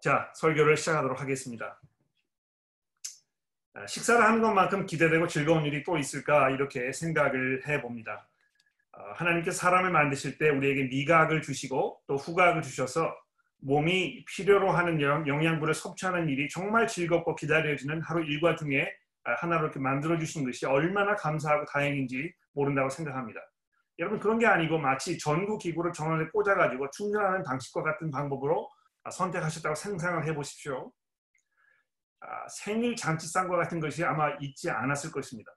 자, 설교를 시작하도록 하겠습니다. 아, 식사를 하는 것만큼 기대되고 즐거운 일이 또 있을까 이렇게 생각을 해봅니다. 아, 하나님께 사람을 만드실 때 우리에게 미각을 주시고 또 후각을 주셔서 몸이 필요로 하는 영양분을 섭취하는 일이 정말 즐겁고 기다려지는 하루 일과 중에 아, 하나로 이렇게 만들어 주신 것이 얼마나 감사하고 다행인지 모른다고 생각합니다. 여러분 그런 게 아니고 마치 전구 기구를 전원에 꽂아가지고 충전하는 방식과 같은 방법으로 아, 선택하셨다고 상상을 해보십시오. 아, 생일 잔치상과 같은 것이 아마 있지 않았을 것입니다.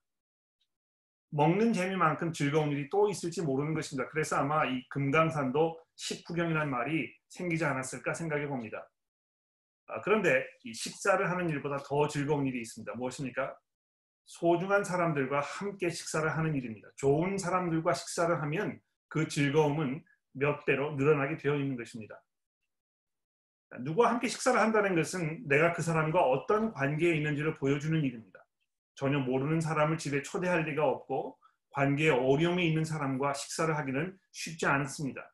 먹는 재미만큼 즐거운 일이 또 있을지 모르는 것입니다. 그래서 아마 이 금강산도 식후경이라는 말이 생기지 않았을까 생각해 봅니다. 아, 그런데 이 식사를 하는 일보다 더 즐거운 일이 있습니다. 무엇입니까? 소중한 사람들과 함께 식사를 하는 일입니다. 좋은 사람들과 식사를 하면 그 즐거움은 몇 배로 늘어나게 되어 있는 것입니다. 누구와 함께 식사를 한다는 것은 내가 그 사람과 어떤 관계에 있는지를 보여주는 일입니다. 전혀 모르는 사람을 집에 초대할 리가 없고 관계에 어려움이 있는 사람과 식사를 하기는 쉽지 않습니다.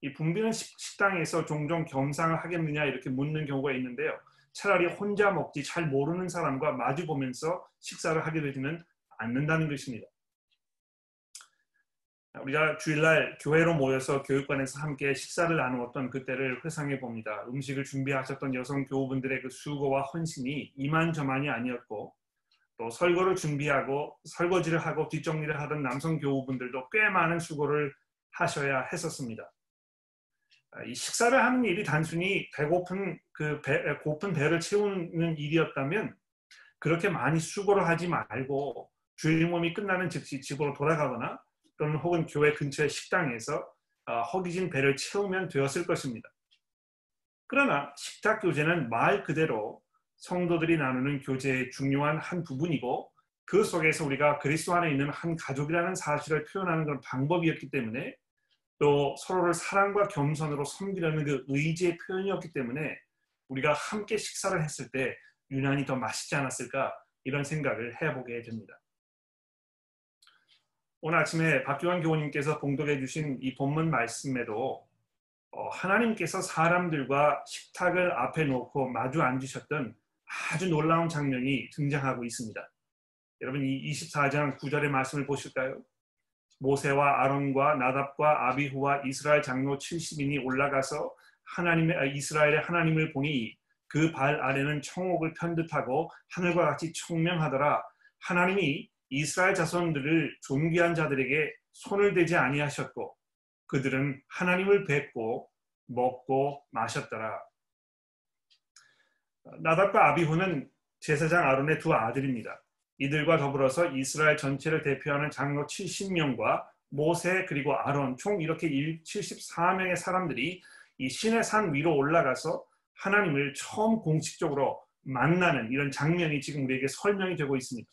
이 붐비는 식당에서 종종 겸상을 하겠느냐 이렇게 묻는 경우가 있는데요. 차라리 혼자 먹지 잘 모르는 사람과 마주 보면서 식사를 하게 되지는 않는다는 것입니다. 우리가 주일날 교회로 모여서 교육관에서 함께 식사를 나누었던 그때를 회상해 봅니다. 음식을 준비하셨던 여성 교우분들의 그 수고와 헌신이 이만저만이 아니었고 또 설거를 준비하고 설거지를 하고 뒷정리를 하던 남성 교우분들도 꽤 많은 수고를 하셔야 했었습니다. 이 식사를 하는 일이 단순히 배고픈 그 배, 고픈 배를 채우는 일이었다면 그렇게 많이 수고를 하지 말고 주일 몸이 끝나는 즉시 집으로 돌아가거나 또는 혹은 교회 근처의 식당에서 어, 허기진 배를 채우면 되었을 것입니다. 그러나 식탁 교제는 말 그대로 성도들이 나누는 교제의 중요한 한 부분이고 그 속에서 우리가 그리스도 안에 있는 한 가족이라는 사실을 표현하는 그런 방법이었기 때문에 또 서로를 사랑과 겸손으로 섬기려는 그 의지의 표현이었기 때문에 우리가 함께 식사를 했을 때 유난히 더 맛있지 않았을까 이런 생각을 해보게 됩니다. 오늘 아침에 박교환 교우님께서 봉독해 주신 이 본문 말씀에도 어, 하나님께서 사람들과 식탁을 앞에 놓고 마주 앉으셨던 아주 놀라운 장면이 등장하고 있습니다. 여러분 이 24장 9절의 말씀을 보실까요? 모세와 아론과 나답과 아비후와 이스라엘 장로 70인이 올라가서 하나님의 아, 이스라엘의 하나님을 보니 그 발 아래는 청옥을 편듯하고 하늘과 같이 청명하더라. 하나님이 이스라엘 자손들을 존귀한 자들에게 손을 대지 아니하셨고 그들은 하나님을 뵙고 먹고 마셨더라. 나답과 아비후는 제사장 아론의 두 아들입니다. 이들과 더불어서 이스라엘 전체를 대표하는 장로 70명과 모세 그리고 아론 총 이렇게 74명의 사람들이 이 신의 산 위로 올라가서 하나님을 처음 공식적으로 만나는 이런 장면이 지금 우리에게 설명이 되고 있습니다.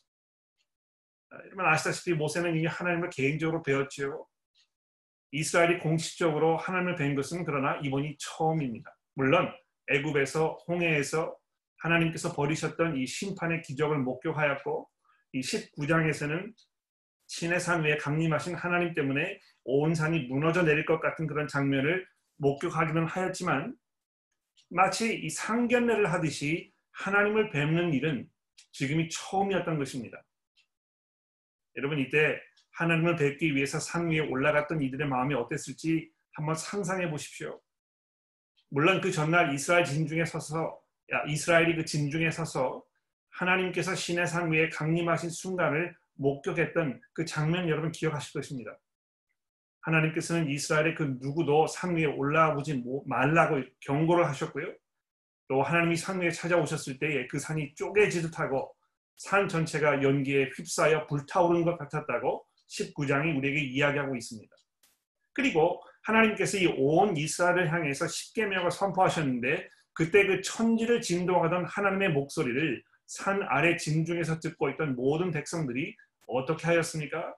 여러분 아시다시피 모세는 이미 하나님을 개인적으로 배웠지요. 이스라엘이 공식적으로 하나님을 뵌 것은 그러나 이번이 처음입니다. 물론 애굽에서 홍해에서 하나님께서 버리셨던 이 심판의 기적을 목격하였고 이 19장에서는 신의 산 위에 강림하신 하나님 때문에 온 산이 무너져 내릴 것 같은 그런 장면을 목격하기는 하였지만 마치 이 상견례를 하듯이 하나님을 뵙는 일은 지금이 처음이었던 것입니다. 여러분 이때 하나님을 뵙기 위해서 산 위에 올라갔던 이들의 마음이 어땠을지 한번 상상해 보십시오. 물론 그 전날 이스라엘 진중에 서서 이스라엘이 그 진중에 서서 하나님께서 신의 산 위에 강림하신 순간을 목격했던 그 장면 여러분 기억하실 것입니다. 하나님께서는 이스라엘의 그 누구도 산 위에 올라오지 말라고 경고를 하셨고요. 또 하나님이 산 위에 찾아오셨을 때에 그 산이 쪼개지듯 하고 산 전체가 연기에 휩싸여 불타오르는 것 같았다고 19장이 우리에게 이야기하고 있습니다. 그리고 하나님께서 이 온 이스라엘을 향해서 십계명을 선포하셨는데 그때 그 천지를 진동하던 하나님의 목소리를 산 아래 진중에서 듣고 있던 모든 백성들이 어떻게 하였습니까?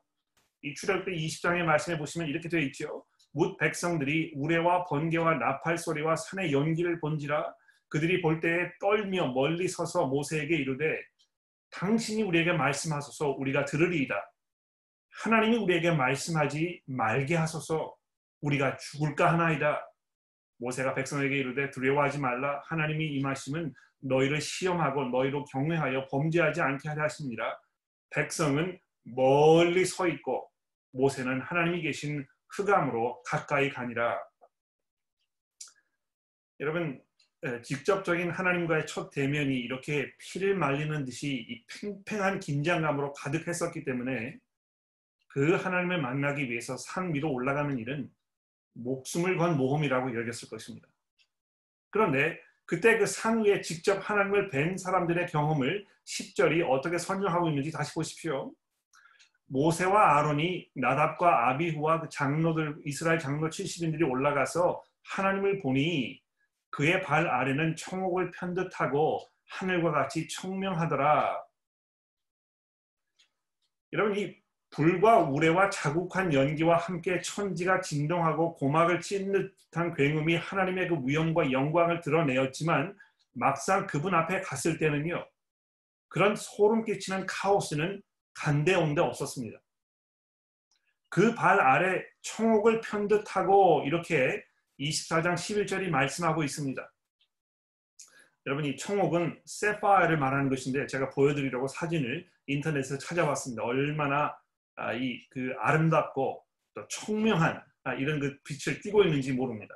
이 출애굽기 20장의 말씀에 보시면 이렇게 되어 있죠. 묻 백성들이 우레와 번개와 나팔 소리와 산의 연기를 본지라 그들이 볼 때에 떨며 멀리 서서 모세에게 이르되 당신이 우리에게 말씀하소서 우리가 들으리이다. 하나님이 우리에게 말씀하지 말게 하소서 우리가 죽을까 하나이다. 모세가 백성에게 이르되 두려워하지 말라 하나님이 임하심은 너희를 시험하고 너희로 경외하여 범죄하지 않게 하려 하십니다. 백성은 멀리 서 있고 모세는 하나님이 계신 흑암으로 가까이 가니라. 여러분 직접적인 하나님과의 첫 대면이 이렇게 피를 말리는 듯이 이 팽팽한 긴장감으로 가득했었기 때문에 그 하나님을 만나기 위해서 산 위로 올라가는 일은 목숨을 건 모험이라고 여겼을 것입니다. 그런데 그때 그 산 위에 직접 하나님을 뵌 사람들의 경험을 10절이 어떻게 설명하고 있는지 다시 보십시오. 모세와 아론이 나답과 아비후와 그 장로들 이스라엘 장로 70인들이 올라가서 하나님을 보니 그의 발 아래는 청옥을 편듯하고 하늘과 같이 청명하더라. 여러분 이 불과 우레와 자국한 연기와 함께 천지가 진동하고 고막을 찢는 듯한 굉음이 하나님의 그 위엄과 영광을 드러내었지만 막상 그분 앞에 갔을 때는요 그런 소름 끼치는 카오스는 간데온데 없었습니다. 그 발 아래 청옥을 편듯하고 이렇게 24장 11절이 말씀하고 있습니다. 여러분 이 청옥은 세파이를 말하는 것인데 제가 보여드리려고 사진을 인터넷에서 찾아봤습니다. 얼마나 아, 이그 아름답고 또 청명한 아, 이런 그 빛을 띠고 있는지 모릅니다.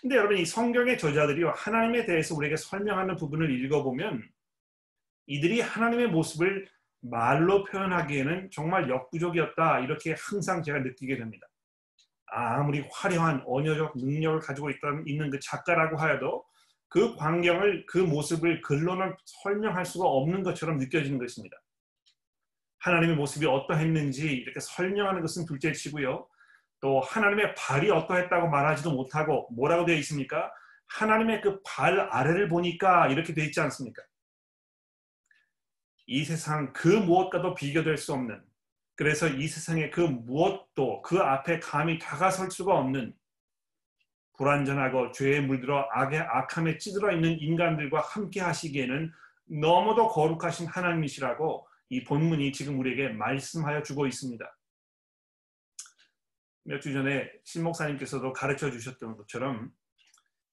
근데 여러분 이 성경의 저자들이 하나님에 대해서 우리에게 설명하는 부분을 읽어보면 이들이 하나님의 모습을 말로 표현하기에는 정말 역부족이었다 이렇게 항상 제가 느끼게 됩니다. 아무리 화려한 언어적 능력을 가지고 있다는, 있는 그 작가라고 하여도 그 광경을 그 모습을 글로는 설명할 수가 없는 것처럼 느껴지는 것입니다. 하나님의 모습이 어떠했는지 이렇게 설명하는 것은 둘째치고요. 또 하나님의 발이 어떠했다고 말하지도 못하고 뭐라고 되어 있습니까? 하나님의 그 발 아래를 보니까 이렇게 되어 있지 않습니까? 이 세상 그 무엇과도 비교될 수 없는 그래서 이 세상의 그 무엇도 그 앞에 감히 다가설 수가 없는 불완전하고 죄에 물들어 악의 악함에 찌들어 있는 인간들과 함께 하시기에는 너무도 거룩하신 하나님이시라고 이 본문이 지금 우리에게 말씀하여 주고 있습니다. 몇 주 전에 신 목사님께서도 가르쳐 주셨던 것처럼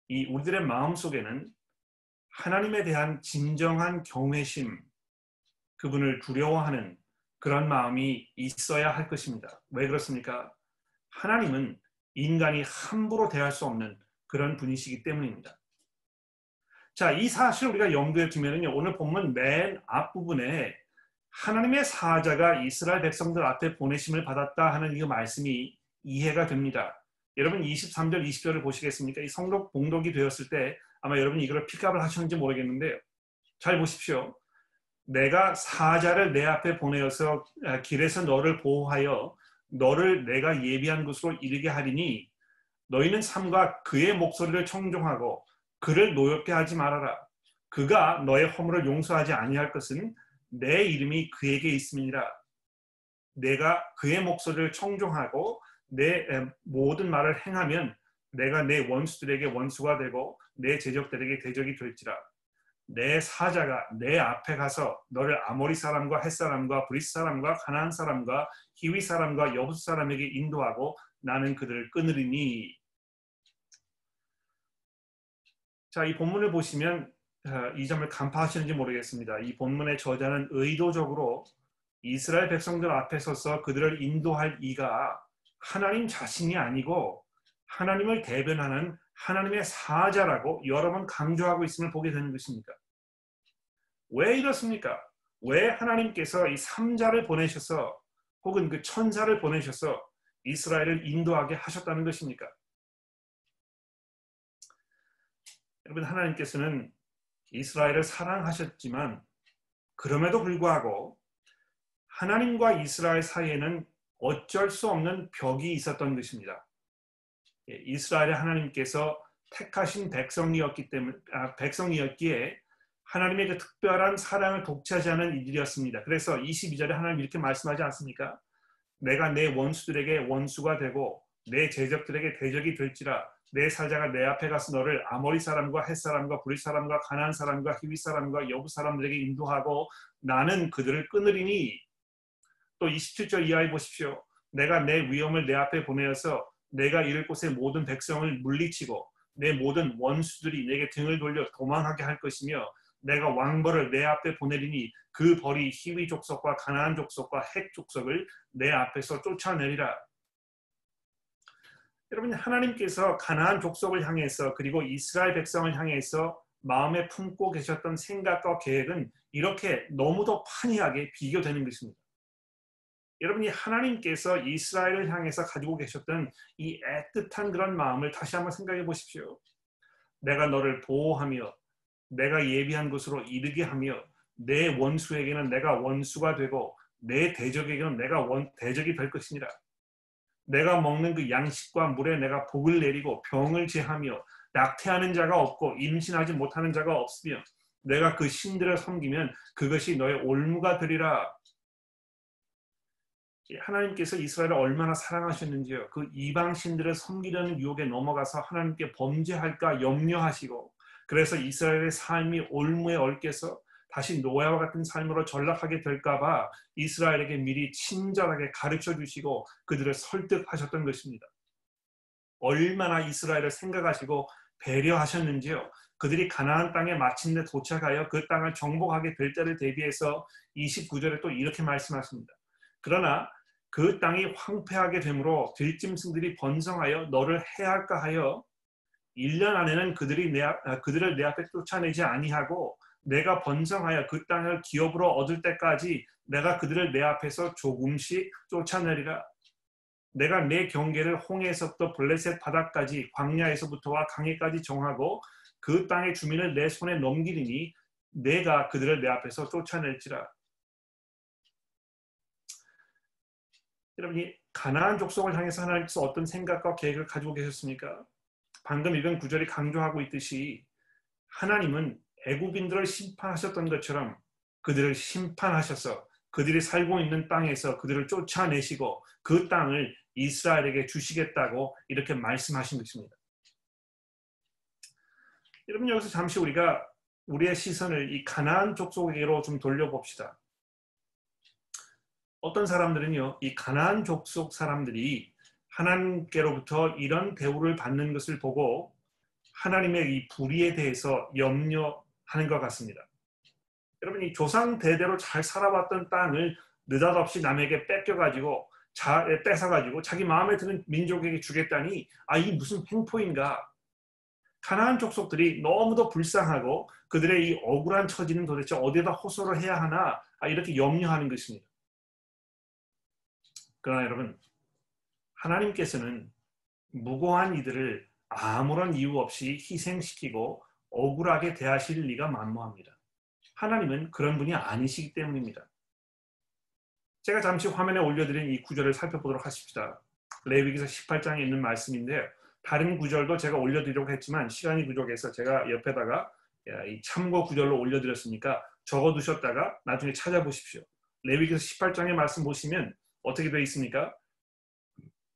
이 우리들의 마음 속에는 하나님에 대한 진정한 경외심, 그분을 두려워하는 그런 마음이 있어야 할 것입니다. 왜 그렇습니까? 하나님은 인간이 함부로 대할 수 없는 그런 분이시기 때문입니다. 자, 이 사실 우리가 염두에 두면요. 오늘 본문 맨 앞부분에 하나님의 사자가 이스라엘 백성들 앞에 보내심을 받았다 하는 이 말씀이 이해가 됩니다. 여러분 23절 20절을 보시겠습니까? 이 성록 봉독이 되었을 때 아마 여러분이 이걸 픽업을 하셨는지 모르겠는데요. 잘 보십시오. 내가 사자를 내 앞에 보내어서 아, 길에서 너를 보호하여 너를 내가 예비한 곳으로 이르게 하리니 너희는 삼가 그의 목소리를 청종하고 그를 노엽게 하지 말아라. 그가 너의 허물을 용서하지 아니할 것은 내 이름이 그에게 있음이니라. 네가 그의 목소리를 청종하고 내 모든 말을 행하면 내가 네 원수들에게 원수가 되고 네 대적들에게 대적이 될지라. 내 사자가 네 앞에 가서 너를 아모리 사람과 헷 사람과 브리스 사람과 가나안 사람과 히위 사람과 여부스 사람에게 인도하고 나는 그들을 끊으리니 자, 이 본문을 보시면 어, 이 점을 간파하시는지 모르겠습니다. 이 본문의 저자는 의도적으로 이스라엘 백성들 앞에 서서 그들을 인도할 이가 하나님 자신이 아니고 하나님을 대변하는 하나님의 사자라고 여러 번 강조하고 있음을 보게 되는 것입니까? 왜 이렇습니까? 왜 하나님께서 이 삼자를 보내셔서 혹은 그 천사를 보내셔서 이스라엘을 인도하게 하셨다는 것입니까? 여러분 하나님께서는 이스라엘을 사랑하셨지만 그럼에도 불구하고 하나님과 이스라엘 사이에는 어쩔 수 없는 벽이 있었던 것입니다. 예, 이스라엘의 하나님께서 택하신 백성이었기 때문에 아, 백성이었기에 하나님의 그 특별한 사랑을 독차지 하는 이들이었습니다. 그래서 22절에 하나님 이렇게 말씀하지 않습니까? 내가 내 원수들에게 원수가 되고 내 제적들에게 대적이 될지라 내 사자가 내 앞에 가서 너를 아모리 사람과 햇 사람과 브리 사람과 가난 사람과 히위 사람과 여부 사람들에게 인도하고 나는 그들을 끊으리니 또 27절 이하에 보십시오. 내가 내 위험을 내 앞에 보내어서 내가 이를 곳의 모든 백성을 물리치고 내 모든 원수들이 내게 등을 돌려 도망하게 할 것이며 내가 왕벌을 내 앞에 보내리니 그 벌이 히위 족속과 가나안 족속과 핵 족속을 내 앞에서 쫓아내리라. 여러분 하나님께서 가나안 족속을 향해서 그리고 이스라엘 백성을 향해서 마음에 품고 계셨던 생각과 계획은 이렇게 너무도 판이하게 비교되는 것입니다. 여러분이 하나님께서 이스라엘을 향해서 가지고 계셨던 이 애틋한 그런 마음을 다시 한번 생각해 보십시오. 내가 너를 보호하며 내가 예비한 곳으로 이르게 하며 내 원수에게는 내가 원수가 되고 내 대적에게는 내가 원, 대적이 될 것이니라. 내가 먹는 그 양식과 물에 내가 복을 내리고 병을 제하며 낙태하는 자가 없고 임신하지 못하는 자가 없으며 내가 그 신들을 섬기면 그것이 너의 올무가 되리라. 하나님께서 이스라엘을 얼마나 사랑하셨는지요. 그 이방 신들을 섬기려는 유혹에 넘어가서 하나님께 범죄할까 염려하시고 그래서 이스라엘의 삶이 올무에 얽혀서 다시 노아와 같은 삶으로 전락하게 될까봐 이스라엘에게 미리 친절하게 가르쳐 주시고 그들을 설득하셨던 것입니다. 얼마나 이스라엘을 생각하시고 배려하셨는지요. 그들이 가나안 땅에 마침내 도착하여 그 땅을 정복하게 될 때를 대비해서 29절에 또 이렇게 말씀하십니다. 그러나 그 땅이 황폐하게 되므로 들짐승들이 번성하여 너를 해할까 하여 1년 안에는 그들이 내, 아, 그들을 내 앞에 쫓아내지 아니하고 내가 번성하여 그 땅을 기업으로 얻을 때까지 내가 그들을 내 앞에서 조금씩 쫓아내리라. 내가 내 경계를 홍해에서부터 블레셋 바다까지 광야에서부터와 강해까지 정하고 그 땅의 주민을 내 손에 넘기리니 내가 그들을 내 앞에서 쫓아낼지라. 여러분이 가나안 족속을 향해서 하나님께서 어떤 생각과 계획을 가지고 계셨습니까? 방금 읽은 구절이 강조하고 있듯이 하나님은 애국인들을 심판하셨던 것처럼 그들을 심판하셔서 그들이 살고 있는 땅에서 그들을 쫓아내시고 그 땅을 이스라엘에게 주시겠다고 이렇게 말씀하신 것입니다. 여러분 여기서 잠시 우리가 우리의 시선을 이 가나안 족속에게로 좀 돌려봅시다. 어떤 사람들은요, 이 가나안 족속 사람들이 하나님께로부터 이런 대우를 받는 것을 보고 하나님의 이 불의에 대해서 염려하는 것 같습니다. 여러분 이 조상 대대로 잘 살아왔던 땅을 느닷없이 남에게 뺏겨가지고 자, 뺏어가지고 자기 마음에 드는 민족에게 주겠다니 아이 무슨 횡포인가? 가나안 족속들이 너무도 불쌍하고 그들의 이 억울한 처지는 도대체 어디에다 호소를 해야 하나 아, 이렇게 염려하는 것입니다. 그러나 여러분 하나님께서는 무고한 이들을 아무런 이유 없이 희생시키고 억울하게 대하실 리가 만무합니다. 하나님은 그런 분이 아니시기 때문입니다. 제가 잠시 화면에 올려드린 이 구절을 살펴보도록 하십시다. 레위기서 18장에 있는 말씀인데요. 다른 구절도 제가 올려드리려고 했지만 시간이 부족해서 제가 옆에다가 이 참고 구절로 올려드렸으니까 적어두셨다가 나중에 찾아보십시오. 레위기서 18장의 말씀 보시면 어떻게 되어 있습니까?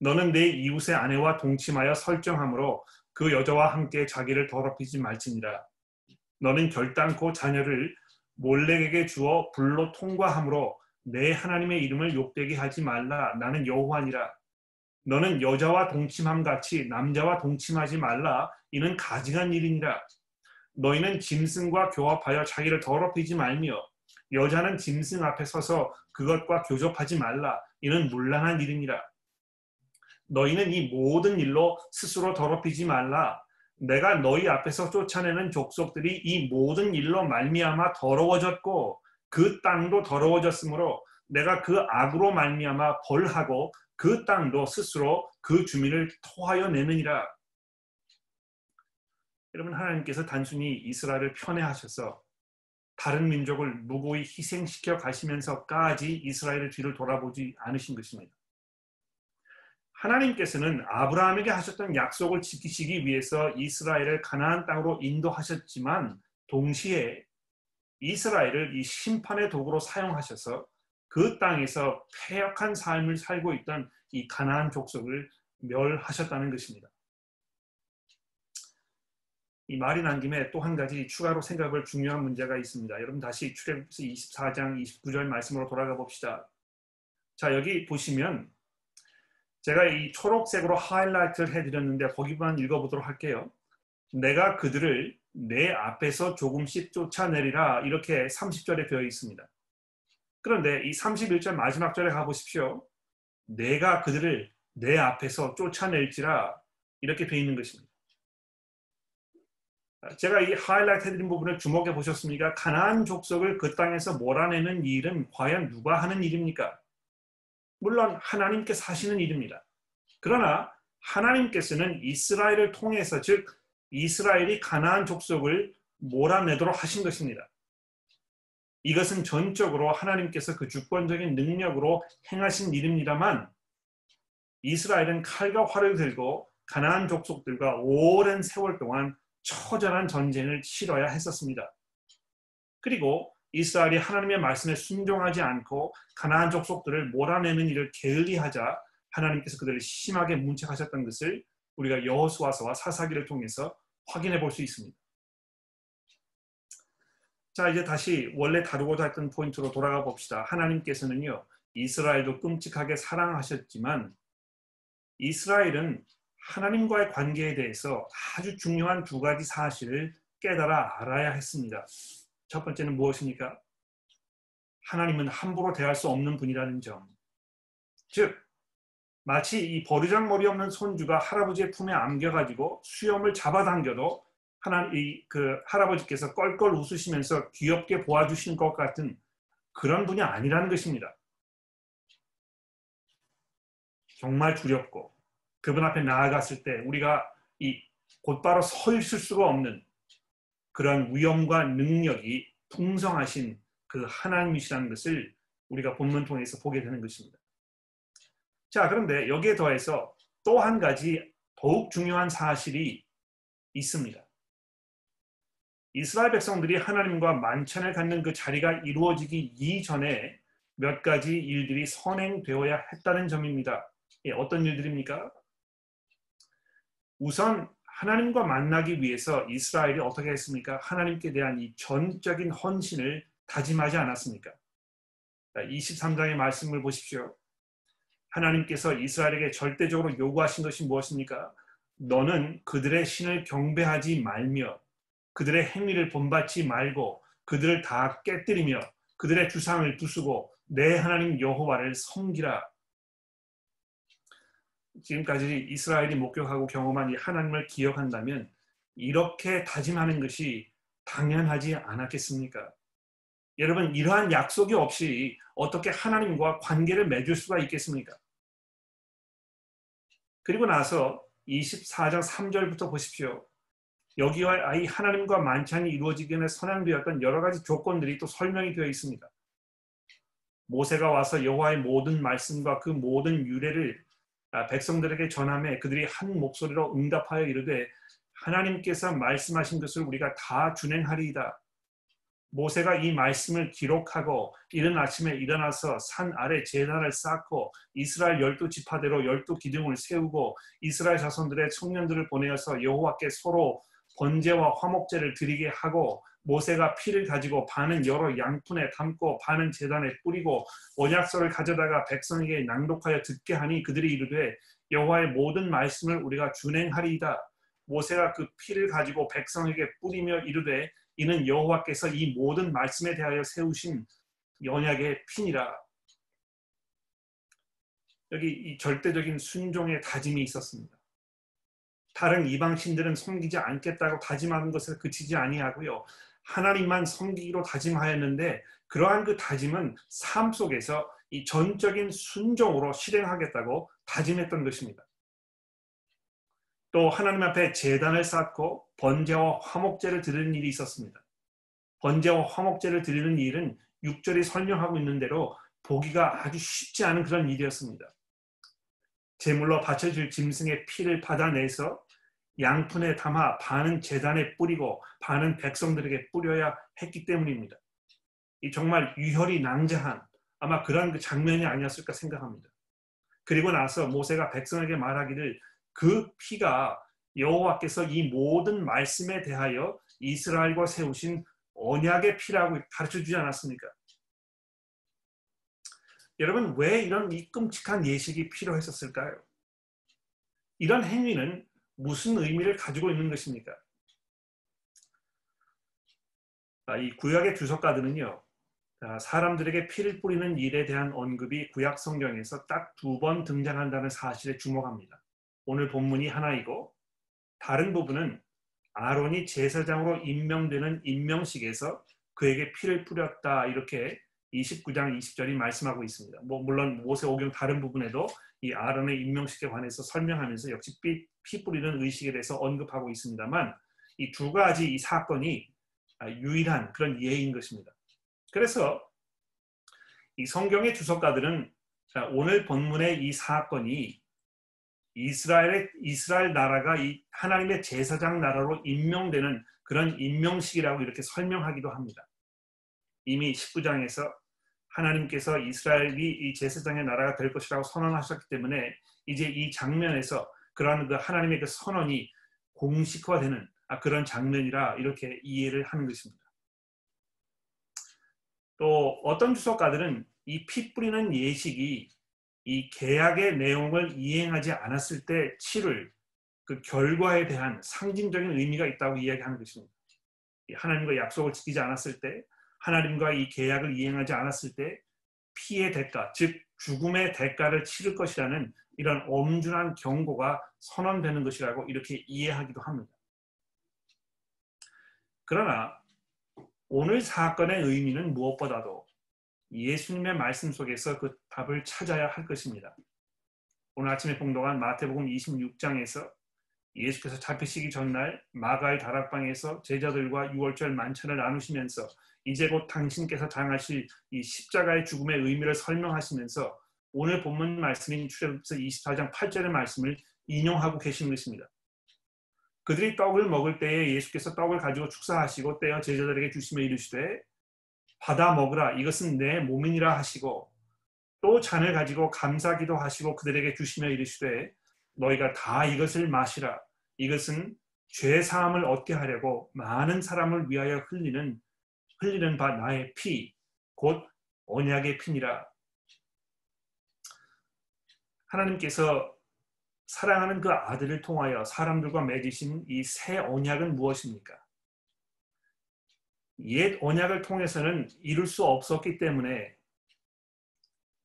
너는 내 이웃의 아내와 동침하여 설정함으로 그 여자와 함께 자기를 더럽히지 말지니라. 너는 결단코 자녀를 몰렉에게 주어 불로 통과함으로 내 하나님의 이름을 욕되게 하지 말라. 나는 여호와니라. 너는 여자와 동침함 같이 남자와 동침하지 말라. 이는 가증한 일이니라. 너희는 짐승과 교합하여 자기를 더럽히지 말며 여자는 짐승 앞에 서서 그것과 교접하지 말라. 이는 물란한 일이니라. 너희는 이 모든 일로 스스로 더럽히지 말라. 내가 너희 앞에서 쫓아내는 족속들이 이 모든 일로 말미암아 더러워졌고 그 땅도 더러워졌으므로 내가 그 악으로 말미암아 벌하고 그 땅도 스스로 그 주민을 토하여 내느니라. 여러분 하나님께서 단순히 이스라엘을 편애하셔서 다른 민족을 무고히 희생시켜 가시면서까지 이스라엘의 뒤를 돌아보지 않으신 것입니다. 하나님께서는 아브라함에게 하셨던 약속을 지키시기 위해서 이스라엘을 가나안 땅으로 인도하셨지만 동시에 이스라엘을 이 심판의 도구로 사용하셔서 그 땅에서 폐역한 삶을 살고 있던 이 가나안 족속을 멸하셨다는 것입니다. 이 말이 난 김에 또 한 가지 추가로 생각할 중요한 문제가 있습니다. 여러분 다시 출애굽기서 24장 29절 말씀으로 돌아가 봅시다. 자 여기 보시면 제가 이 초록색으로 하이라이트를 해드렸는데 거기만 읽어보도록 할게요. 내가 그들을 내 앞에서 조금씩 쫓아내리라 이렇게 30절에 되어 있습니다. 그런데 이 31절 마지막 절에 가보십시오. 내가 그들을 내 앞에서 쫓아낼지라 이렇게 되어 있는 것입니다. 제가 이 하이라이트 해드린 부분을 주목해 보셨습니까? 가나안 족속을 그 땅에서 몰아내는 일은 과연 누가 하는 일입니까? 물론 하나님께서 하시는 일입니다. 그러나 하나님께서는 이스라엘을 통해서 즉 이스라엘이 가나안 족속을 몰아내도록 하신 것입니다. 이것은 전적으로 하나님께서 그 주권적인 능력으로 행하신 일입니다만 이스라엘은 칼과 활을 들고 가나안 족속들과 오랜 세월 동안 처절한 전쟁을 치러야 했었습니다. 그리고 이스라엘이 하나님의 말씀에 순종하지 않고 가나안 족속들을 몰아내는 일을 게을리하자 하나님께서 그들을 심하게 문책하셨던 것을 우리가 여호수아서와 사사기를 통해서 확인해 볼 수 있습니다. 자 이제 다시 원래 다루고자 했던 포인트로 돌아가 봅시다. 하나님께서는요 이스라엘도 끔찍하게 사랑하셨지만 이스라엘은 하나님과의 관계에 대해서 아주 중요한 두 가지 사실을 깨달아 알아야 했습니다. 첫 번째는 무엇입니까? 하나님은 함부로 대할 수 없는 분이라는 점. 즉, 마치 이 버르장머리 없는 손주가 할아버지의 품에 안겨가지고 수염을 잡아당겨도 하나 이그 할아버지께서 껄껄 웃으시면서 귀엽게 보아주시는 것 같은 그런 분이 아니라는 것입니다. 정말 두렵고 그분 앞에 나아갔을 때 우리가 이 곧바로 서 있을 수가 없는 그런 위엄과 능력이 풍성하신 그 하나님이시라는 것을 우리가 본문 통해서 보게 되는 것입니다. 자, 그런데 여기에 더해서 또 한 가지 더욱 중요한 사실이 있습니다. 이스라엘 백성들이 하나님과 만찬을 갖는 그 자리가 이루어지기 이전에 몇 가지 일들이 선행되어야 했다는 점입니다. 예, 어떤 일들입니까? 우선 하나님과 만나기 위해서 이스라엘이 어떻게 했습니까? 하나님께 대한 이 전적인 헌신을 다짐하지 않았습니까? 23장의 말씀을 보십시오. 하나님께서 이스라엘에게 절대적으로 요구하신 것이 무엇입니까? 너는 그들의 신을 경배하지 말며 그들의 행위를 본받지 말고 그들을 다 깨뜨리며 그들의 주상을 두수고 내 하나님 여호와를 섬기라. 지금까지 이스라엘이 목격하고 경험한 이 하나님을 기억한다면 이렇게 다짐하는 것이 당연하지 않았겠습니까? 여러분 이러한 약속이 없이 어떻게 하나님과 관계를 맺을 수가 있겠습니까? 그리고 나서 24장 3절부터 보십시오. 여기와 이 하나님과 만찬이 이루어지기 전에 선양되었던 여러 가지 조건들이 또 설명이 되어 있습니다. 모세가 와서 여호와의 모든 말씀과 그 모든 유래를 아, 백성들에게 전함에 그들이 한 목소리로 응답하여 이르되 하나님께서 말씀하신 것을 우리가 다 준행하리이다. 모세가 이 말씀을 기록하고 이른 아침에 일어나서 산 아래 제단을 쌓고 이스라엘 열두 지파대로 열두 기둥을 세우고 이스라엘 자손들의 청년들을 보내어서 여호와께 서로 번제와 화목제를 드리게 하고 모세가 피를 가지고 반은 여러 양푼에 담고 반은 제단에 뿌리고 원약서를 가져다가 백성에게 낭독하여 듣게 하니 그들이 이르되 여호와의 모든 말씀을 우리가 준행하리이다. 모세가 그 피를 가지고 백성에게 뿌리며 이르되 이는 여호와께서 이 모든 말씀에 대하여 세우신 연약의 피니라. 여기 이 절대적인 순종의 다짐이 있었습니다. 다른 이방 신들은 섬기지 않겠다고 다짐하는 것을 그치지 아니하고요. 하나님만 섬기기로 다짐하였는데 그러한 그 다짐은 삶 속에서 이 전적인 순종으로 실행하겠다고 다짐했던 것입니다. 또 하나님 앞에 재단을 쌓고 번제와 화목제를 드리는 일이 있었습니다. 번제와 화목제를 드리는 일은 6절이 설명하고 있는 대로 보기가 아주 쉽지 않은 그런 일이었습니다. 제물로 바쳐질 짐승의 피를 받아내서 양푼에 담아 반은 재단에 뿌리고 반은 백성들에게 뿌려야 했기 때문입니다. 이 정말 유혈이 낭자한 아마 그런 그 장면이 아니었을까 생각합니다. 그리고 나서 모세가 백성에게 말하기를 그 피가 여호와께서 이 모든 말씀에 대하여 이스라엘과 세우신 언약의 피라고 가르쳐 주지 않았습니까? 여러분 왜 이런 이 끔찍한 예식이 필요했었을까요? 이런 행위는 무슨 의미를 가지고 있는 것입니까? 아, 이 구약의 주석가들은요, 아, 사람들에게 피를 뿌리는 일에 대한 언급이 구약 성경에서 딱 두 번 등장한다는 사실에 주목합니다. 오늘 본문이 하나이고 다른 부분은 아론이 제사장으로 임명되는 임명식에서 그에게 피를 뿌렸다 이렇게 29장 20절이 말씀하고 있습니다. 뭐 물론 모세오경 다른 부분에도 이 아론의 임명식에 관해서 설명하면서 역시 피, 피 뿌리는 의식에 대해서 언급하고 있습니다만 이 두 가지 이 사건이 아, 유일한 그런 예인 것입니다. 그래서 이 성경의 주석가들은 오늘 본문의 이 사건이 이스라엘의 이스라엘 나라가 이 하나님의 제사장 나라로 임명되는 그런 임명식이라고 이렇게 설명하기도 합니다. 이미 19장에서 하나님께서 이스라엘이 이 제사장의 나라가 될 것이라고 선언하셨기 때문에 이제 이 장면에서 그러한 그 하나님의 그 선언이 공식화되는 아, 그런 장면이라 이렇게 이해를 하는 것입니다. 또 어떤 주석가들은 이 피 뿌리는 예식이 이 계약의 내용을 이행하지 않았을 때 치를 그 결과에 대한 상징적인 의미가 있다고 이야기하는 것입니다. 하나님과 약속을 지키지 않았을 때 하나님과 이 계약을 이행하지 않았을 때 피의 대가, 즉 죽음의 대가를 치를 것이라는 이런 엄중한 경고가 선언되는 것이라고 이렇게 이해하기도 합니다. 그러나 오늘 사건의 의미는 무엇보다도 예수님의 말씀 속에서 그 답을 찾아야 할 것입니다. 오늘 아침에 봉독한 마태복음 26장에서 예수께서 잡히시기 전날 마가의 다락방에서 제자들과 유월절 만찬을 나누시면서 이제 곧 당신께서 당하실 이 십자가의 죽음의 의미를 설명하시면서 오늘 본문 말씀인 출애굽서 24장 8절의 말씀을 인용하고 계시는 것입니다. 그들이 떡을 먹을 때에 예수께서 떡을 가지고 축사하시고 떼어 제자들에게 주시며 이르시되 받아 먹으라 이것은 내 몸이니라 하시고 또 잔을 가지고 감사기도 하시고 그들에게 주시며 이르시되 너희가 다 이것을 마시라 이것은 죄 사함을 얻게 하려고 많은 사람을 위하여 흘리는 흘리는 바 나의 피 곧 언약의 피니라 하나님께서 사랑하는 그 아들을 통하여 사람들과 맺으신 이 새 언약은 무엇입니까? 옛 언약을 통해서는 이룰 수 없었기 때문에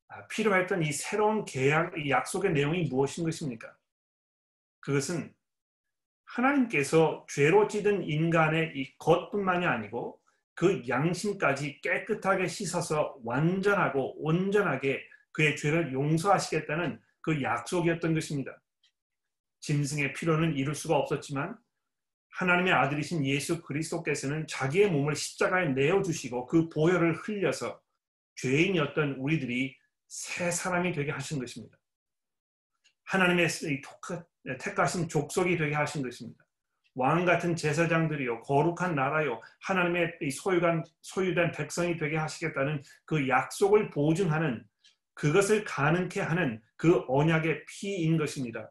아, 필요했던 이 새로운 계약, 이 약속의 내용이 무엇인 것입니까? 그것은 하나님께서 죄로 찌든 인간의 이 겉뿐만이 아니고 그 양심까지 깨끗하게 씻어서 완전하고 온전하게 그의 죄를 용서하시겠다는 그 약속이었던 것입니다. 짐승의 필요는 이룰 수가 없었지만 하나님의 아들이신 예수 그리스도께서는 자기의 몸을 십자가에 내어 주시고 그 보혈을 흘려서 죄인이었던 우리들이 새 사람이 되게 하신 것입니다. 하나님의 택하신 족속이 되게 하신 것입니다. 왕 같은 제사장들이요 거룩한 나라요 하나님의 소유간 소유된 백성이 되게 하시겠다는 그 약속을 보증하는 그것을 가능케 하는 그 언약의 피인 것입니다.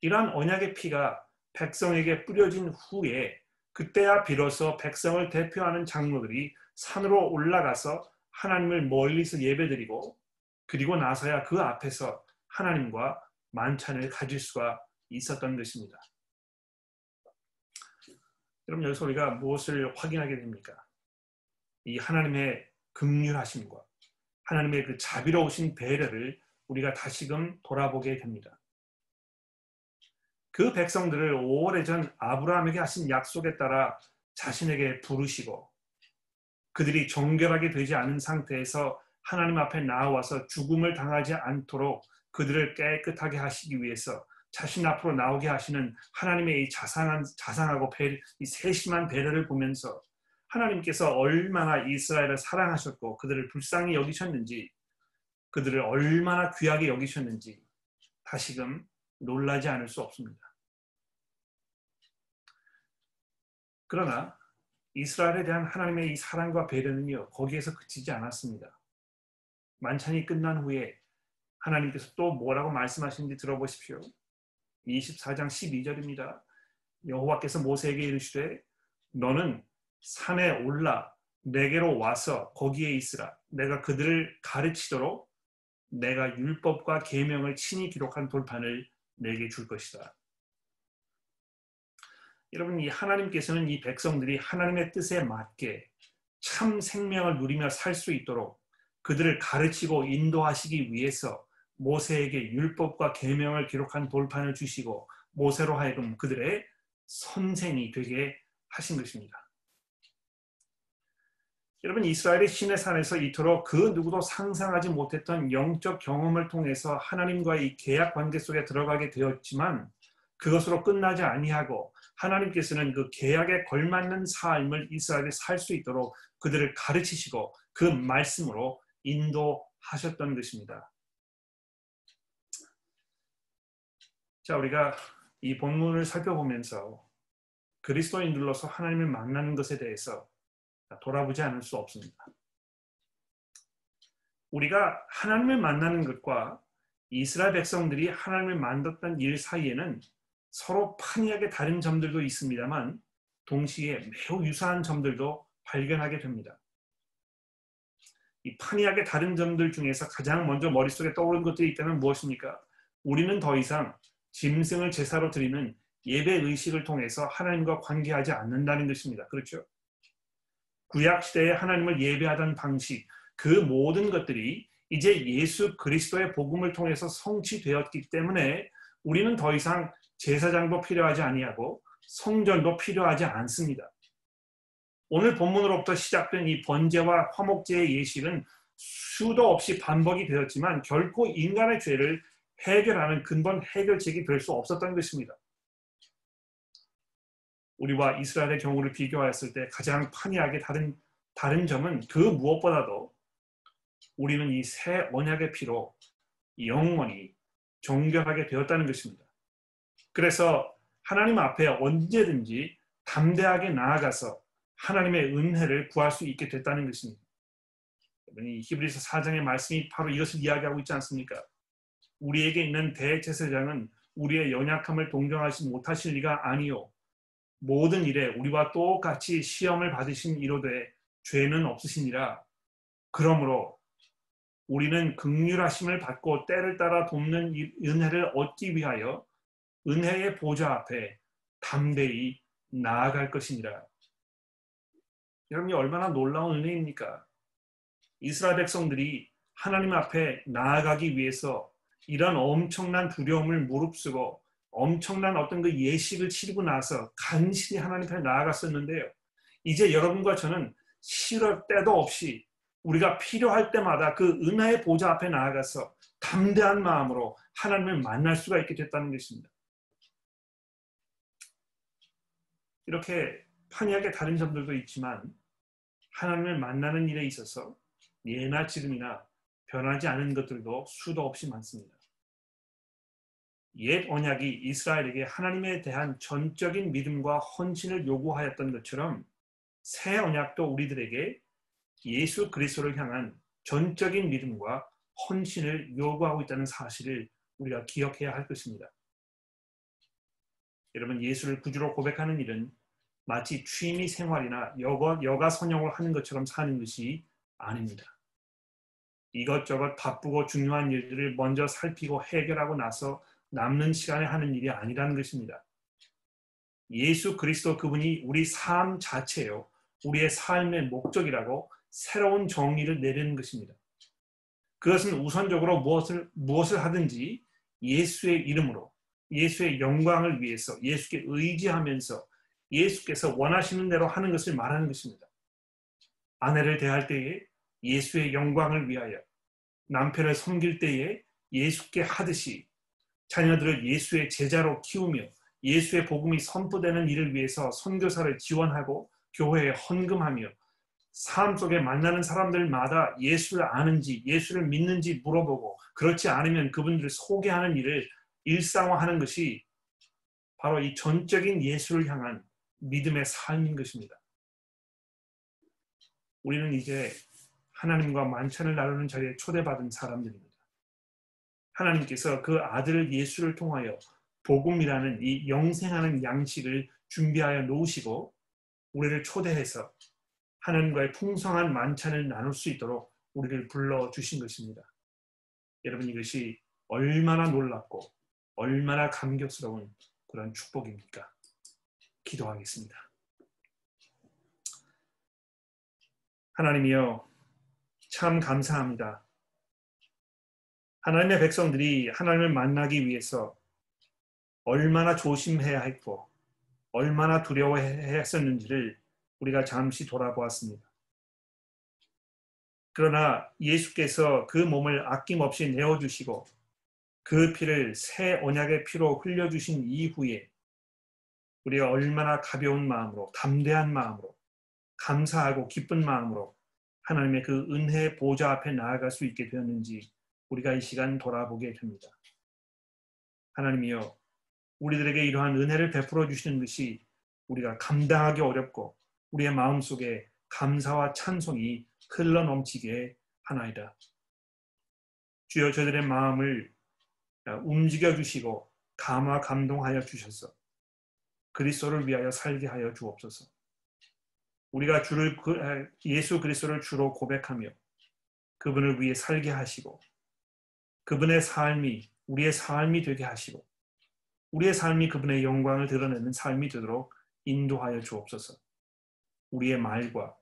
이러한 언약의 피가 백성에게 뿌려진 후에 그때야 비로소 백성을 대표하는 장로들이 산으로 올라가서 하나님을 멀리서 예배드리고 그리고 나서야 그 앞에서 하나님과 만찬을 가질 수가 있었던 것입니다. 여러분 여기서 우리가 무엇을 확인하게 됩니까? 이 하나님의 극률하심과 하나님의 그 자비로우신 배려를 우리가 다시금 돌아보게 됩니다. 그 백성들을 오래전 아브라함에게 하신 약속에 따라 자신에게 부르시고 그들이 정결하게 되지 않은 상태에서 하나님 앞에 나와서 죽음을 당하지 않도록 그들을 깨끗하게 하시기 위해서 자신 앞으로 나오게 하시는 하나님의 이 자상한 자상하고 배, 이 세심한 배려를 보면서 하나님께서 얼마나 이스라엘을 사랑하셨고 그들을 불쌍히 여기셨는지 그들을 얼마나 귀하게 여기셨는지 다시금 놀라지 않을 수 없습니다. 그러나 이스라엘에 대한 하나님의 이 사랑과 배려는요, 거기에서 그치지 않았습니다. 만찬이 끝난 후에 하나님께서 또 뭐라고 말씀하시는지 들어보십시오. 24장 12절입니다. 여호와께서 모세에게 이르시되 너는 산에 올라 내게로 와서 거기에 있으라. 내가 그들을 가르치도록 내가 율법과 계명을 친히 기록한 돌판을 내게 줄 것이다. 여러분 이 하나님께서는 이 백성들이 하나님의 뜻에 맞게 참 생명을 누리며 살 수 있도록 그들을 가르치고 인도하시기 위해서 모세에게 율법과 계명을 기록한 돌판을 주시고 모세로 하여금 그들의 선생이 되게 하신 것입니다. 여러분 이스라엘의 신의 산에서 이토록 그 누구도 상상하지 못했던 영적 경험을 통해서 하나님과의 이 계약 관계 속에 들어가게 되었지만 그것으로 끝나지 아니하고 하나님께서는 그 계약에 걸맞는 삶을 이스라엘이 살 수 있도록 그들을 가르치시고 그 말씀으로 인도하셨던 것입니다. 자, 우리가 이 본문을 살펴보면서 그리스도인들로서 하나님을 만나는 것에 대해서 돌아보지 않을 수 없습니다. 우리가 하나님을 만나는 것과 이스라엘 백성들이 하나님을 만났던 일 사이에는 서로 판이하게 다른 점들도 있습니다만 동시에 매우 유사한 점들도 발견하게 됩니다. 이 판이하게 다른 점들 중에서 가장 먼저 머릿속에 떠오르는 것들이 있다면 무엇입니까? 우리는 더 이상 짐승을 제사로 드리는 예배 의식을 통해서 하나님과 관계하지 않는다는 것입니다. 그렇죠? 구약 시대에 하나님을 예배하던 방식, 그 모든 것들이 이제 예수 그리스도의 복음을 통해서 성취되었기 때문에 우리는 더 이상 제사장도 필요하지 아니하고 성전도 필요하지 않습니다. 오늘 본문으로부터 시작된 이 번제와 화목제의 예식은 수도 없이 반복이 되었지만 결코 인간의 죄를 해결하는 근본 해결책이 될 수 없었던 것입니다. 우리와 이스라엘의 경우를 비교하였을 때 가장 판이하게 다른 다른 점은 그 무엇보다도 우리는 이 새 언약의 피로 영원히 정결하게 되었다는 것입니다. 그래서 하나님 앞에 언제든지 담대하게 나아가서 하나님의 은혜를 구할 수 있게 됐다는 것입니다. 이 히브리서 4장의 말씀이 바로 이것을 이야기하고 있지 않습니까? 우리에게 있는 대제사장은 우리의 연약함을 동정하지 못하실 리가 아니요 모든 일에 우리와 똑같이 시험을 받으신 이로되 죄는 없으시니라. 그러므로 우리는 극률하심을 받고 때를 따라 돕는 은혜를 얻기 위하여 은혜의 보좌 앞에 담대히 나아갈 것이니라. 여러분이 얼마나 놀라운 은혜입니까? 이스라엘 백성들이 하나님 앞에 나아가기 위해서 이런 엄청난 두려움을 무릅쓰고 엄청난 어떤 그 예식을 치르고 나서 간신히 하나님 앞에 나아갔었는데요. 이제 여러분과 저는 싫을 때도 없이 우리가 필요할 때마다 그 은혜의 보좌 앞에 나아가서 담대한 마음으로 하나님을 만날 수가 있게 됐다는 것입니다. 이렇게 판이하게 다른 점들도 있지만 하나님을 만나는 일에 있어서 예나 지금이나 변하지 않은 것들도 수도 없이 많습니다. 옛 언약이 이스라엘에게 하나님에 대한 전적인 믿음과 헌신을 요구하였던 것처럼 새 언약도 우리들에게 예수 그리스도를 향한 전적인 믿음과 헌신을 요구하고 있다는 사실을 우리가 기억해야 할 것입니다. 여러분 예수를 구주로 고백하는 일은 마치 취미 생활이나 여가, 여가 선용을 하는 것처럼 사는 것이 아닙니다. 이것저것 바쁘고 중요한 일들을 먼저 살피고 해결하고 나서 남는 시간에 하는 일이 아니라는 것입니다. 예수 그리스도 그분이 우리 삶 자체요. 우리의 삶의 목적이라고 새로운 정의를 내리는 것입니다. 그것은 우선적으로 무엇을, 무엇을 하든지 예수의 이름으로, 예수의 영광을 위해서, 예수께 의지하면서 예수께서 원하시는 대로 하는 것을 말하는 것입니다. 아내를 대할 때에 예수의 영광을 위하여, 남편을 섬길 때에 예수께 하듯이 자녀들을 예수의 제자로 키우며 예수의 복음이 선포되는 일을 위해서 선교사를 지원하고 교회에 헌금하며 삶 속에 만나는 사람들마다 예수를 아는지 예수를 믿는지 물어보고 그렇지 않으면 그분들을 소개하는 일을 일상화하는 것이 바로 이 전적인 예수를 향한 믿음의 삶인 것입니다. 우리는 이제 하나님과 만찬을 나누는 자리에 초대받은 사람들입니다. 하나님께서 그 아들 예수를 통하여 복음이라는 이 영생하는 양식을 준비하여 놓으시고 우리를 초대해서 하나님과의 풍성한 만찬을 나눌 수 있도록 우리를 불러 주신 것입니다. 여러분 이것이 얼마나 놀랍고 얼마나 감격스러운 그런 축복입니까? 기도하겠습니다. 하나님이여 참 감사합니다. 하나님의 백성들이 하나님을 만나기 위해서 얼마나 조심해야 했고 얼마나 두려워했었는지를 우리가 잠시 돌아보았습니다. 그러나 예수께서 그 몸을 아낌없이 내어주시고 그 피를 새 언약의 피로 흘려주신 이후에 우리가 얼마나 가벼운 마음으로 담대한 마음으로 감사하고 기쁜 마음으로 하나님의 그 은혜 보좌 앞에 나아갈 수 있게 되었는지 우리가 이 시간 돌아보게 됩니다. 하나님이여 우리들에게 이러한 은혜를 베풀어 주시는 것이 우리가 감당하기 어렵고 우리의 마음속에 감사와 찬송이 흘러 넘치게 하나이다. 주여 저들의 마음을 움직여 주시고 감화 감동하여 주셔서 그리스도를 위하여 살게 하여 주옵소서. 우리가 주를 그, 예수 그리스도를 주로 고백하며 그분을 위해 살게 하시고 그분의 삶이 우리의 삶이 되게 하시고 우리의 삶이 그분의 영광을 드러내는 삶이 되도록 인도하여 주옵소서. 우리의 말과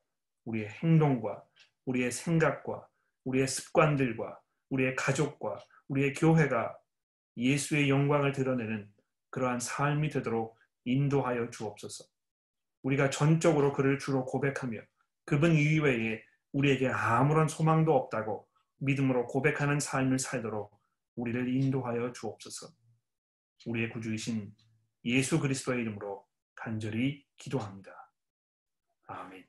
우리의 행동과 우리의 생각과 우리의 습관들과 우리의 가족과 우리의 교회가 예수의 영광을 드러내는 그러한 삶이 되도록 인도하여 주옵소서. 우리가 전적으로 그를 주로 고백하며 그분 이외에 우리에게 아무런 소망도 없다고 믿음으로 고백하는 삶을 살도록 우리를 인도하여 주옵소서. 우리의 구주이신 예수 그리스도의 이름으로 간절히 기도합니다. 아멘.